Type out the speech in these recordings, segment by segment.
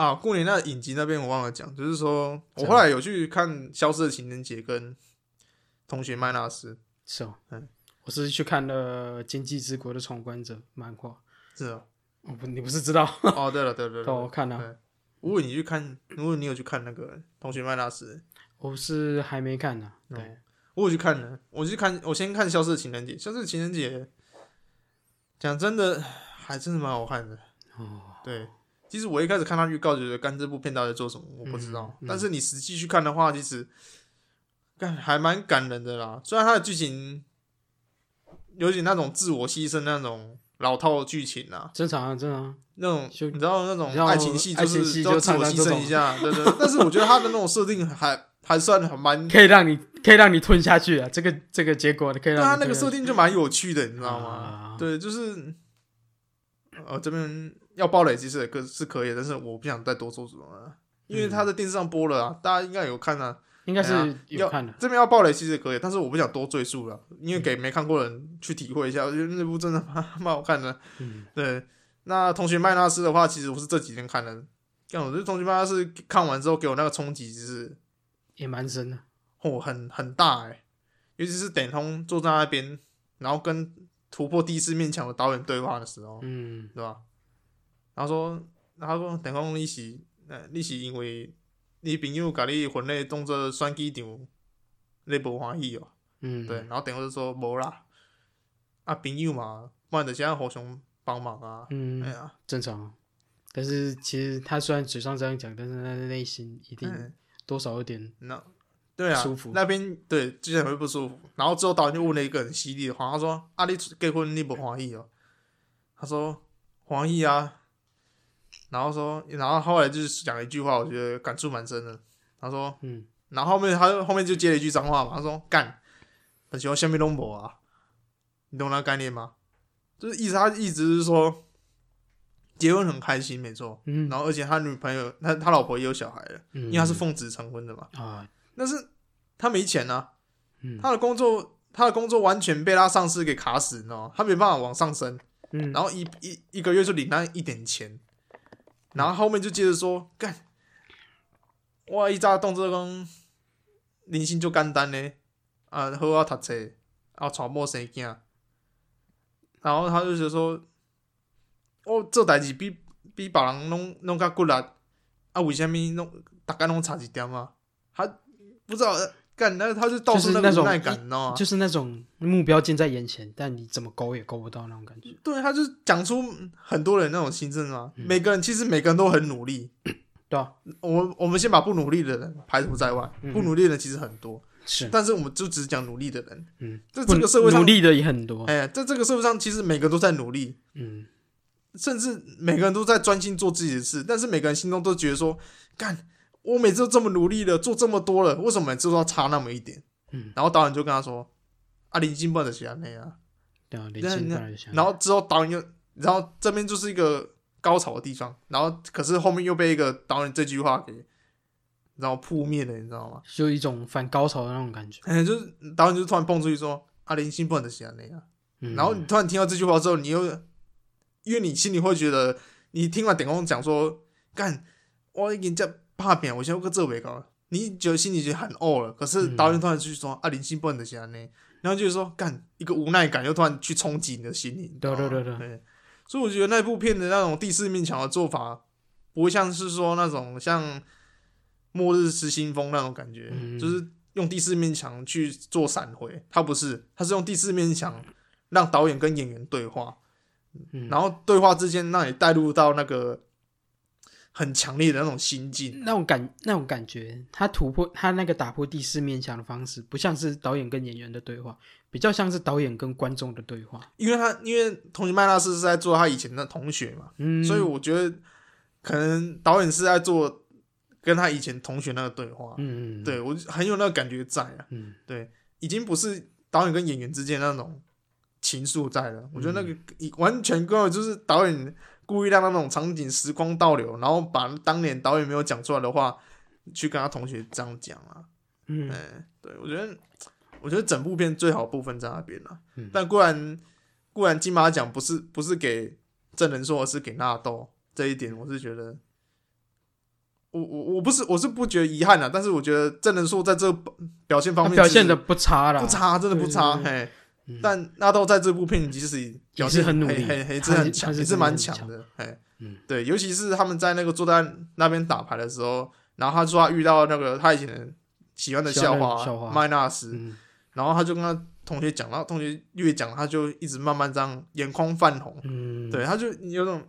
啊，过年那影集那边我忘了讲，就是说我后来有去看《消失的情人节》跟《同学麦纳斯》。是哦，嗯，我是去看了《经济之国的闯关者》漫画。是哦，哦不，你不是知道？哦，对了，对对对，我看了。如果你去看，如果你有去看那个《同学麦纳斯》，我是还没看呢。对，我有去看了，我去看，我先看《消失的情人节》。《消失的情人节》讲真的，还真的蛮好看的。哦，对。其实我一开始看他预告就，觉得干这部片到底做什么，我不知道。嗯嗯、但是你实际去看的话，其实干还蛮感人的啦。虽然他的剧情有点那种自我牺牲那种老套的剧情啊，正常啊，正常。那种你知道那种爱情戏就是都自我牺牲一下，对对。但是我觉得他的那种设定还还算很蛮 可以让你可以让你吞下去啊。这个这个结果你可以让他那个设定就蛮有趣的，你知道吗？啊、对，就是呃这边。要爆雷其实也可是可以，但是我不想再多说什么了，因为他在电视上播了啊，大家应该有看啊，应该是有看的。这边要爆雷其实也可以，但是我不想多赘述了，因为给没看过的人去体会一下，我觉得那部真的蛮 蛮好看的。嗯，对。那同学麦纳斯的话，其实我是这几天看的，像我这同学麦纳斯看完之后给我那个冲击，其实也蛮深的，哦，很很大哎，尤其是点通坐在那边，然后跟突破第四面墙的导演对话的时候，嗯，对吧？他说：“他说，等讲你是，呃，你是因为你朋友甲你婚礼当做选机场，你无欢喜哦。嗯，对。然后等于就说无啦，啊，朋友嘛，不然就是要互相帮忙啊。嗯，哎呀，正常。但是其实他虽然嘴上这样讲，但是他的内心一定多少有点那，对啊，舒服。那边对，之前会不舒服。然后之后导演就问了一个很犀利的话，他说：啊，你结婚你不欢喜哦？他说欢喜啊。”然后说，然后后来就是讲了一句话，我觉得感触蛮深的。他说，嗯，然后后面他后面就接了一句脏话嘛，他说干，很喜欢下面龙博啊，你懂那个概念吗？就是意思他一直是说结婚很开心，没错，嗯，然后而且他女朋友他他老婆也有小孩了，嗯，因为他是奉子成婚的嘛，啊，但是他没钱啊，嗯，他的工作他的工作完全被他上司给卡死，你知道吗？他没办法往上升，嗯，然后一一一个月就领那一点钱。然后后面就接着说干，哇！一扎动作讲，人生就简单呢，啊，好好读书，啊，娶某生囝。然后他就是说，我做代志比比别人拢拢较骨力，啊，为什么拢大概拢差一点啊？他不知道。干，那他就到处那种无奈感，你知道吗？就是那种目标近在眼前，但你怎么勾也勾不到那种感觉。对，他就讲出很多人那种心声啊。嗯、每个人其实每个人都很努力，对啊。我我们先把不努力的人排除在外，嗯、不努力的人其实很多，是。但是我们就只讲努力的人，嗯，在这个社会上努力的也很多。哎，在这个社会上，其实每个人都在努力，嗯，甚至每个人都在专心做自己的事，但是每个人心中都觉得说，干。我每次都这么努力了，做这么多了，为什么每次都要差那么一点？嗯，然后导演就跟他说：“啊，临近不能写那样。”对啊，临近不能写。然后之后导演又，然后这边就是一个高潮的地方，然后可是后面又被一个导演这句话给，然后扑灭了，你知道吗？就一种反高潮的那种感觉。哎，就是导演就突然蹦出去说：“啊，临近不能写那样。”然后你突然听到这句话之后，你又因为你心里会觉得，你听完点工讲说：“干，我已经这。”怕片，我先搁这尾高，你觉得心里已经很呕了。可是导演突然去说：“啊，林心不能的这样呢。”然后就是说：“干一个无奈感，又突然去冲击你的心灵。”对对对对，对。所以我觉得那部片的那种第四面墙的做法，不会像是说那种像《末日失心疯》那种感觉，嗯、就是用第四面墙去做闪回。他不是，他是用第四面墙让导演跟演员对话，嗯、然后对话之间让你带入到那个。很强烈的那种心境，那种感，那种感觉，他突破他那个打破第四面墙的方式，不像是导演跟演员的对话，比较像是导演跟观众的对话。因为他因为同学麦纳斯是在做他以前的同学嘛，嗯，所以我觉得可能导演是在做跟他以前同学那个对话，嗯嗯，对我很有那个感觉在啊，嗯，对，已经不是导演跟演员之间那种情愫在了，我觉得那个完全跟我就是导演。故意让那种场景时光倒流，然后把当年导演没有讲出来的话，去跟他同学这样讲啊。嗯，对，我觉得，我觉得整部片最好部分在那边了。嗯，但固然，固然金马奖不是不是给郑人硕，而是给纳豆这一点，我是觉得我我我不是我是不觉得遗憾了，但是我觉得郑人硕在这表现方面表现的不差啦，不差，真的不差，嘿。但纳豆在这部片其实表现很努力，嘿嘿，真的很强，也是蛮强的，哎。嗯，对，尤其是他们在那个坐在那边打牌的时候，然后他说他遇到那个他以前喜欢的校花麦纳斯，然后他就跟他同学讲，然后同学越讲，他就一直慢慢这样眼眶泛红，嗯，对，他就有种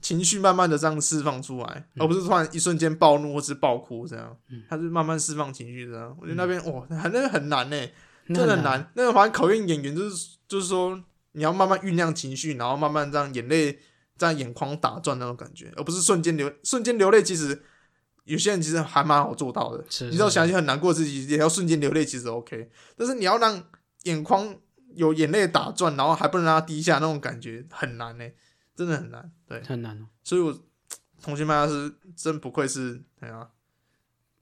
情绪慢慢的这样释放出来，而不是突然一瞬间暴怒或是爆哭这样，他就慢慢释放情绪这样。我觉得那边哇，那个很难呢，真的很难，那个反正考验演员就是就是说你要慢慢酝酿情绪，然后慢慢让眼泪。在眼眶打转那种感觉，而不是瞬间流瞬间流泪。其实有些人其实还蛮好做到的。是是是，你知道想起很难过自己，也要瞬间流泪，其实 OK。但是你要让眼眶有眼泪打转，然后还不能让它滴下，那种感觉很难呢，真的很难。对，很难。所以我同学们是真不愧是哎呀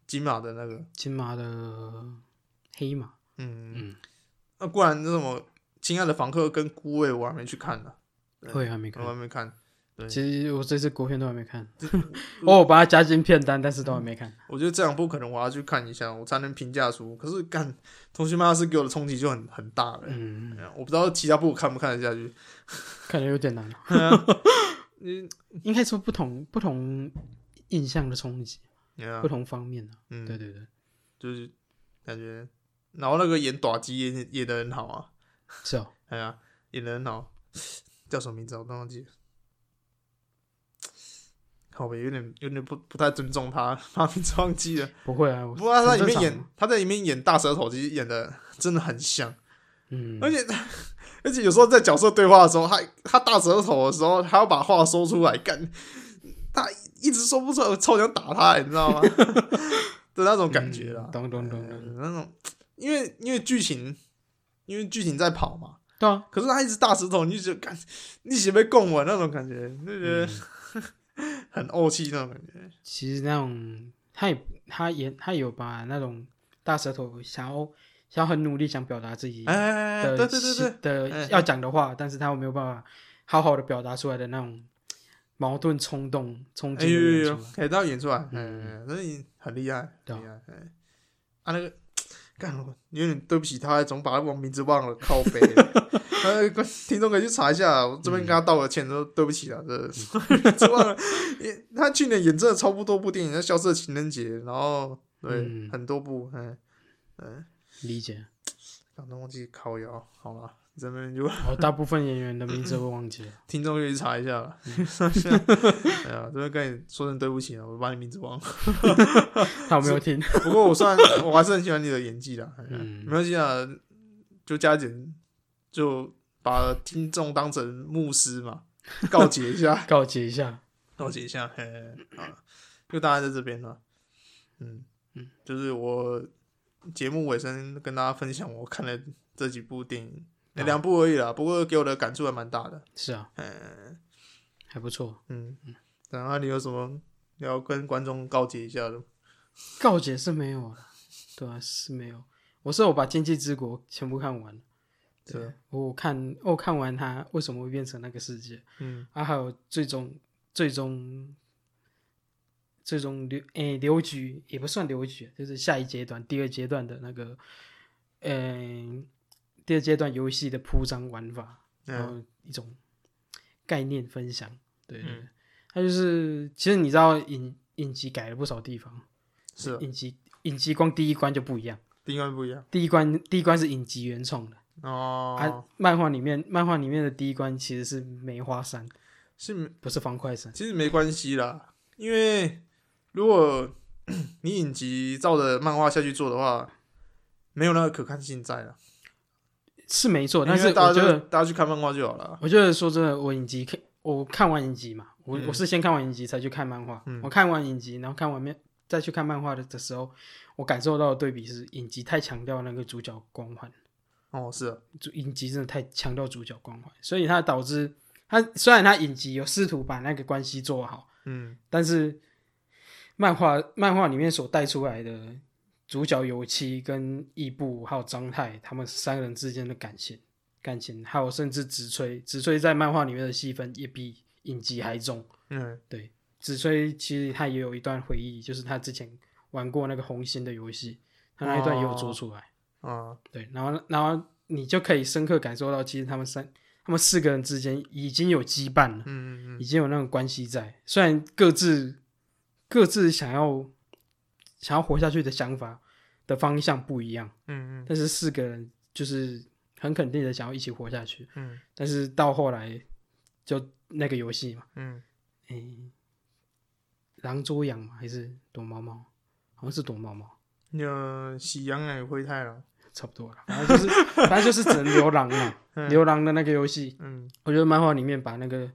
金马的那个金马的黑马。嗯嗯。那不然那什么亲爱的房客跟孤味我还没去看呢。会还没看，我还没看。对其实我这次国片都还没看，我 我把它加进片单，但是都还没看。我觉得这两部可能我要去看一下，我才能评价出。可是干，同学们要是给我的冲击就很很大了。嗯，我不知道其他部看不看得下去，可能有点难。嗯，应该说不同不同印象的冲击，不同方面的。嗯，对对对，就是感觉，然后那个演打击演演的很好啊。是哦，哎呀，演的很好，叫什么名字我都忘记了。好吧，有点有点不不太尊重他，把名字忘记了。不会啊，不过他在里面演，他在里面演大舌头，其实演的真的很像。嗯，而且 而且有时候在角色对话的时候，他他大舌头的时候，他要把话说出来，干他一直说不出来，我超想打他，你知道吗？的那种感觉啦，咚咚咚，那种，因为因为剧情，因为剧情在跑嘛，对啊。可是他一直大舌头，你就觉得干你喜被供我那种感觉，就觉得。很怄气那种感觉。其实那种，他也他也他有把那种大舌头想要想要很努力想表达自己的，哎，对对对对的要讲的话，但是他又没有办法好好的表达出来的那种矛盾冲动冲击。哎呦呦，可以到演出来，嗯，所以很厉害，厉害。啊，那个。干，有点对不起他，总把我名字忘了，靠背。呃，听众可以去查一下，我这边跟他道个歉，说对不起啊，这忘 了。他去年演真的超不多部电影，像《消失的情人节》，然后对很多部，嗯嗯，理解。刚刚忘记靠腰，好了。这边就，我大部分演员的名字会忘记了，听众可以查一下了。哎呀，这边跟你说声对不起啊，我把你名字忘了。他有没有听？不过我算，我还是很喜欢你的演技的。嗯，没关系啊，就加减，就把听众当成牧师嘛，告诫一下，告诫一下，告诫一下。嘿，啊，就大家在这边了。嗯嗯，就是我节目尾声跟大家分享我看了这几部电影。两部而已啦，不过给我的感触还蛮大的。是啊，嗯，还不错。嗯嗯，然后你有什么要跟观众告诫一下的？告诫是没有了，对啊，是没有。我是我把《经济之国》全部看完。对，我看我看完它为什么会变成那个世界？嗯，啊，还有最终最终最终流诶流局也不算流局，就是下一阶段第二阶段的那个，嗯。第二阶段游戏的铺张玩法，然后一种概念分享，对对，它就是其实你知道影影集改了不少地方，是。影集影集光第一关就不一样，第一关不一样，第一关第一关是影集原创的。哦，啊，漫画里面漫画里面的第一关其实是梅花山，是不是方块山？其实没关系啦，因为如果 你影集照着漫画下去做的话，没有那个可看性在了。是没错，但是我觉得大家去看漫画就好了。我觉得说真的，我影集看，我看完影集嘛，我、嗯、我是先看完影集才去看漫画。嗯、我看完影集，然后看完面再去看漫画的的时候，我感受到的对比是影集太强调那个主角光环。哦，是啊，主影集真的太强调主角光环，所以它导致它虽然它影集有试图把那个关系做好，嗯，但是漫画漫画里面所带出来的。主角有七跟伊布还有张太，他们三个人之间的感情，感情还有甚至直吹直吹在漫画里面的戏份也比影集还重。嗯，对，直吹其实他也有一段回忆，就是他之前玩过那个红心的游戏，他那一段也有做出来。哦，对，然后然后你就可以深刻感受到，其实他们三他们四个人之间已经有羁绊了，嗯嗯嗯，已经有那种关系在，虽然各自各自想要想要活下去的想法的方向不一样，嗯嗯，但是四个人就是很肯定的想要一起活下去，嗯，但是到后来就那个游戏嘛，嗯，诶，狼捉羊嘛？还是躲猫猫？好像是躲猫猫。那喜羊羊与灰太狼差不多了，反正就是 反正就是只能流浪嘛，流浪的那个游戏，嗯，我觉得漫画里面把那个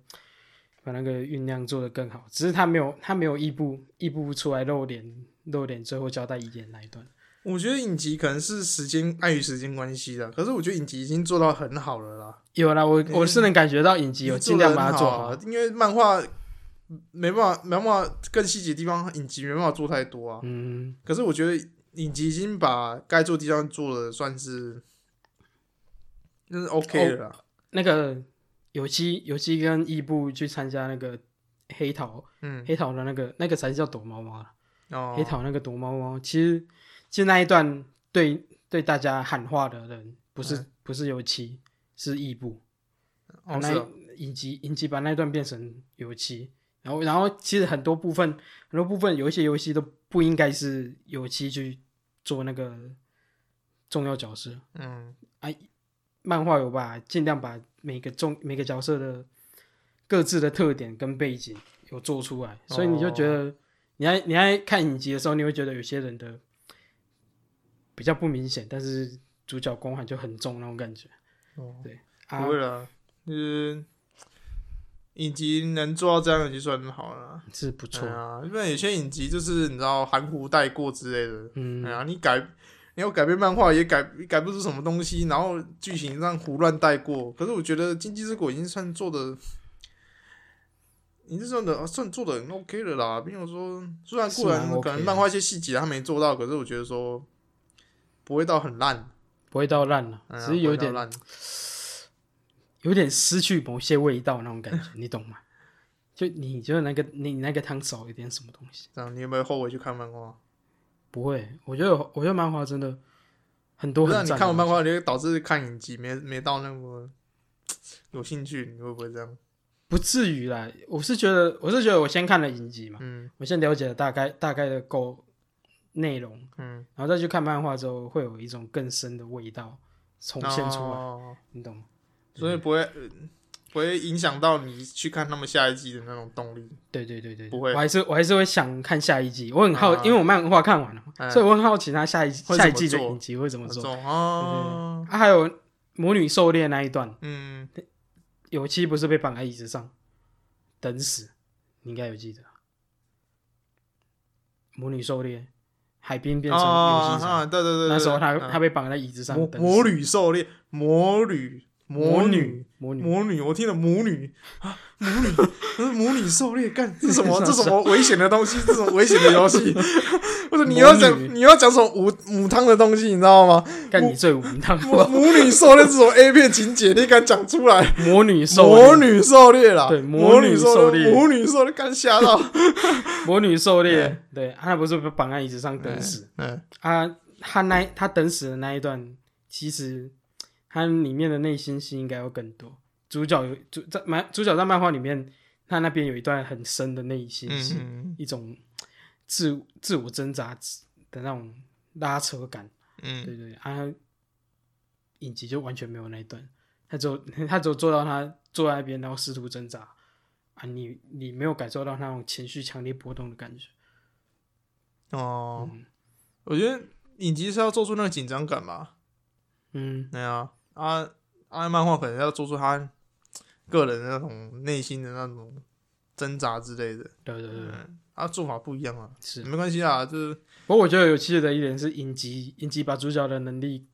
把那个酝酿做得更好，只是他没有他没有一步一步出来露脸露脸，最后交代遗言那一段。我觉得影集可能是时间碍于时间关系的，可是我觉得影集已经做到很好了啦。有啦，我我是能感觉到影集有尽量把它做好，因为漫画没办法没办法更细节的地方，影集没办法做太多啊。嗯，可是我觉得影集已经把该做的地方做的算是，就是 OK 的啦。哦，那个有期有期跟伊布去参加那个黑桃，嗯，黑桃的那个那个才叫躲猫猫哦，黑桃那个躲猫猫其实。其实那一段对对大家喊话的人不是、嗯、不是油漆，是异步。哦，那影集影集把那一段变成油漆，然后然后其实很多部分很多部分有一些游戏都不应该是油漆去做那个重要角色。嗯，哎、啊，漫画有把尽量把每个重每个角色的各自的特点跟背景有做出来，所以你就觉得你在你在看影集的时候，你会觉得有些人的。比较不明显，但是主角光环就很重那种感觉。哦，对，不会了，就是影集能做到这样已经算很好了，是不错啊。因为有些影集就是你知道含糊带过之类的，嗯，哎呀，你改你要改编漫画也改改不出什么东西，然后剧情上胡乱带过。可是我觉得《经济之国》已经算做的，已经算的算做的很 OK 的啦。比如说，虽然固然可能漫画一些细节他没做到，可是我觉得说。不会到很烂，不会到烂了，只是有点有点失去某些味道那种感觉，你懂吗？就你觉得那个你那个汤少一点什么东西？这样你有没有后悔去看漫画？不会，我觉得我觉得漫画真的很多很。那你看完漫画，你会导致看影集没没到那么 有兴趣？你会不会这样？不至于啦，我是觉得我是觉得我先看了影集嘛，嗯，我先了解了大概大概的够。内容，嗯，然后再去看漫画之后，会有一种更深的味道重现出来，哦、你懂？吗？所以不会，嗯、不会影响到你去看他们下一季的那种动力。对对对对，不会，我还是我还是会想看下一季。我很好，啊、因为我漫画看完了，嗯、所以我很好奇他下一下一季的影集会怎么做。哦，啊，还有魔女狩猎那一段，嗯，有期不是被绑在椅子上等死，你应该有记得。母女狩猎。海边变成游戏场，对对对，那时候他他被绑在椅子上。魔女狩猎，魔女，魔女，魔女，魔女，我听了魔女啊，魔女，魔女狩猎，干这什么？这什么危险的东西？这种危险的游戏？不是你要讲你要讲什么母母汤的东西？你知道吗？干你最母汤。魔女狩猎这种 A 片情节，你敢讲出来？魔女狩魔女狩猎啦，对，魔女狩猎，魔女狩猎，干吓到。魔女狩猎，对，他不是被绑在椅子上等死。嗯，啊，他那他等死的那一段，其实他里面的内心戏应该有更多。主角有主在漫主角在漫画里面，他那边有一段很深的内心戏，一种自自我挣扎的那种拉扯感。嗯，对对，啊，影集就完全没有那一段，他只有 他只有做到他坐在那边，然后试图挣扎。啊，你你没有感受到那种情绪强烈波动的感觉哦。嗯、我觉得影集是要做出那个紧张感吧。嗯，对啊，啊啊，漫画可能要做出他个人的那种内心的那种挣扎之类的。对对对，嗯、啊，做法不一样啊，是。没关系啊。就是，不过我觉得有趣的一点是影集影集把主角的能力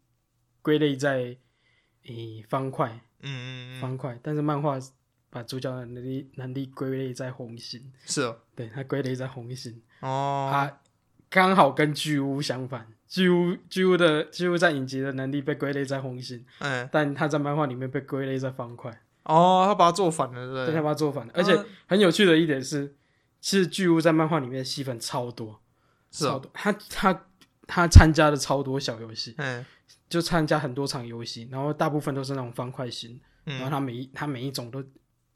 归类在诶、欸、方块，嗯嗯嗯，方块，但是漫画。把主角的能力能力归类在红心，是哦，对，他归类在红心哦，他刚好跟巨乌相反，巨乌巨乌的巨乌在影集的能力被归类在红心，嗯，但他在漫画里面被归类在方块，哦，他把它做反了，对，他把它做反了，而且很有趣的一点是，其实巨物在漫画里面的戏份超多，超多。他他他参加的超多小游戏，嗯，就参加很多场游戏，然后大部分都是那种方块型，嗯、然后他每一他每一种都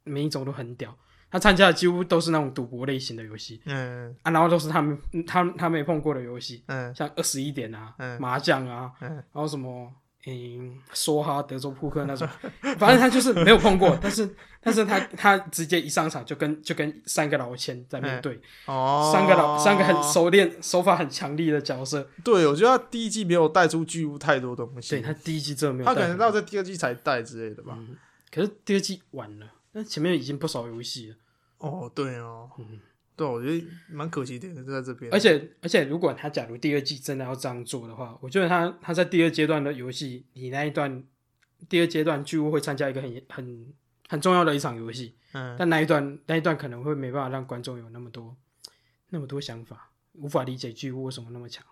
每一种都很屌。他参加的几乎都是那种赌博类型的游戏，嗯。啊，然后都是他们他他没碰过的游戏，嗯，像二十一点啊，嗯、麻将啊，嗯，然后什么。嗯，梭哈、德州扑克那种，反正他就是没有碰过，但是，但是他他直接一上场就跟就跟三个老千在面对，哦，三个老三个很熟练、手法很强力的角色。对，我觉得他第一季没有带出巨物太多东西，对他第一季真的没有，他可能到在第二季才带之类的吧。嗯，可是第二季晚了，那前面已经不少游戏了。哦，对哦，嗯。对，我觉得蛮可惜的，就在这边。而且而且，如果他假如第二季真的要这样做的话，我觉得他他在第二阶段的游戏，你那一段第二阶段巨物会参加一个很很很重要的一场游戏，嗯，但那一段那一段可能会没办法让观众有那么多那么多想法，无法理解巨物为什么那么强。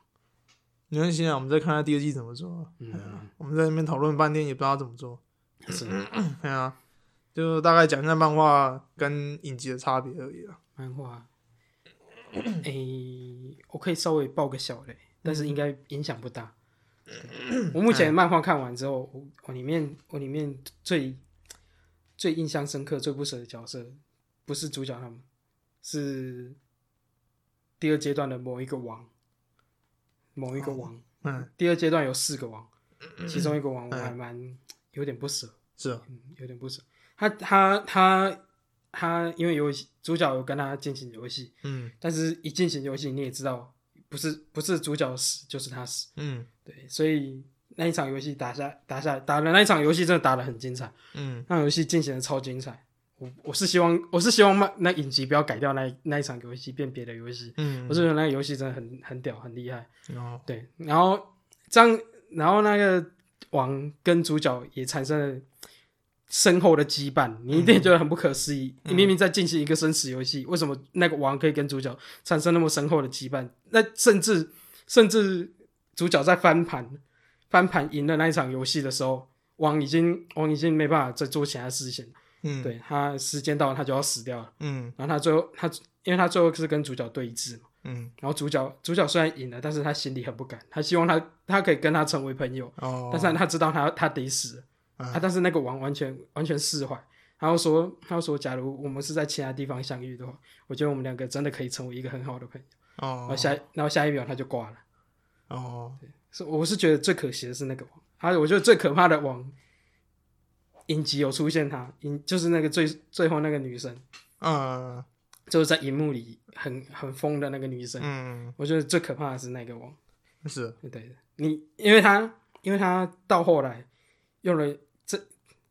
没关系啊，我们再看看第二季怎么做。嗯，嗯，我们在那边讨论半天，也不知道怎么做。是，对啊，就大概讲一下漫画跟影集的差别而已啊。漫画。诶、欸，我可以稍微爆个小雷，但是应该影响不大。我目前漫画看完之后，我我里面我里面最最印象深刻、最不舍的角色，不是主角他们，是第二阶段的某一个王，某一个王。嗯，第二阶段有四个王，其中一个王我还蛮有点不舍，是有点不舍。他他他。他因为游戏主角有跟他进行游戏，嗯，但是一进行游戏你也知道，不是不是主角死就是他死，嗯，对，所以那一场游戏打下打下打了那一场游戏真的打的很精彩，嗯，那游戏进行的超精彩，我我是希望我是希望那那影集不要改掉那那一场游戏变别的游戏，嗯，我是觉得那个游戏真的很很屌很厉害，哦，对，然后这样然后那个王跟主角也产生了。深厚的羁绊，你一定觉得很不可思议。嗯、你明明在进行一个生死游戏，嗯、为什么那个王可以跟主角产生那么深厚的羁绊？那甚至甚至主角在翻盘翻盘赢了那一场游戏的时候，王已经王已经没办法再做其他事情。嗯，对，他时间到了，他就要死掉了。嗯，然后他最后他因为他最后是跟主角对峙嘛。嗯，然后主角主角虽然赢了，但是他心里很不甘，他希望他他可以跟他成为朋友。哦，但是他知道他他得死了。啊！但是那个王完全完全释怀，然后说，他说，假如我们是在其他地方相遇的话，我觉得我们两个真的可以成为一个很好的朋友。哦。然后下，然后下一秒他就挂了。哦。对，是我是觉得最可惜的是那个王，啊，我觉得最可怕的王，影集有出现他，影就是那个最最后那个女生，嗯，就是在荧幕里很很疯的那个女生。嗯。我觉得最可怕的是那个王。是。对的，你因为他因为他到后来用了这。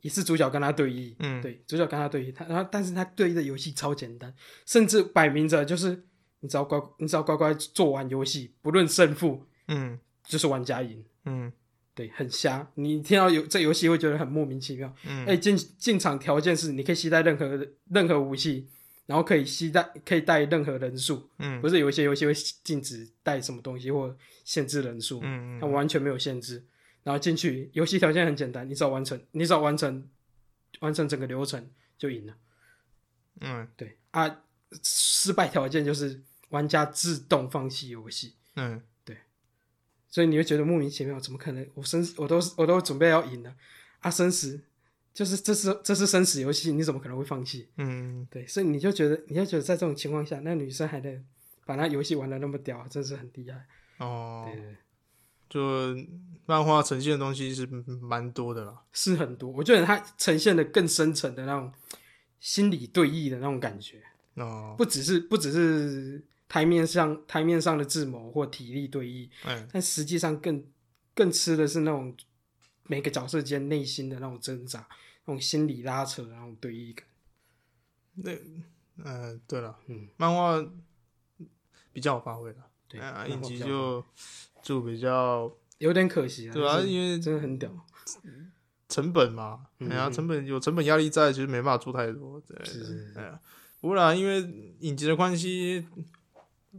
也是主角跟他对弈，嗯，对，主角跟他对弈，他然后但是他对弈的游戏超简单，甚至摆明着就是你只要乖，你只要乖乖做完游戏，不论胜负，嗯，就是玩家赢，嗯，对，很瞎。你听到有这游戏会觉得很莫名其妙，嗯，哎，进进场条件是你可以携带任何任何武器，然后可以携带可以带任何人数，嗯，不是有一些游戏会禁止带什么东西或限制人数，嗯，它完全没有限制。然后进去，游戏条件很简单，你只要完成，你只要完成，完成整个流程就赢了。嗯，对啊，失败条件就是玩家自动放弃游戏。嗯，对，所以你会觉得莫名其妙，怎么可能？我生我都我都准备要赢了啊，生死就是这是这是生死游戏，你怎么可能会放弃？嗯，对，所以你就觉得你就觉得在这种情况下，那女生还能把那游戏玩的那么屌，真是很厉害。哦，对对。就漫画呈现的东西是蛮多的啦，是很多。我觉得它呈现的更深层的那种心理对弈的那种感觉哦，不只是不只是台面上台面上的智谋或体力对弈，嗯，但实际上更更吃的是那种每个角色间内心的那种挣扎，那种心理拉扯的那种对弈感。那，呃，对了，嗯，漫画比较有发挥了，对啊，影集就。就比较有点可惜啊，对啊，因为真的很屌，成本嘛，哎呀，成本有成本压力在，其实没办法做太多，对，哎呀，不过啦，因为影集的关系，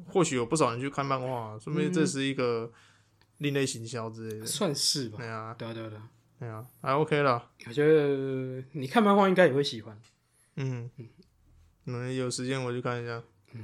或许有不少人去看漫画，说明这是一个另类行销之类的，算是吧，对啊，对啊对对，哎呀，还 OK 啦，我觉得你看漫画应该也会喜欢，嗯。嗯，有时间我去看一下，嗯，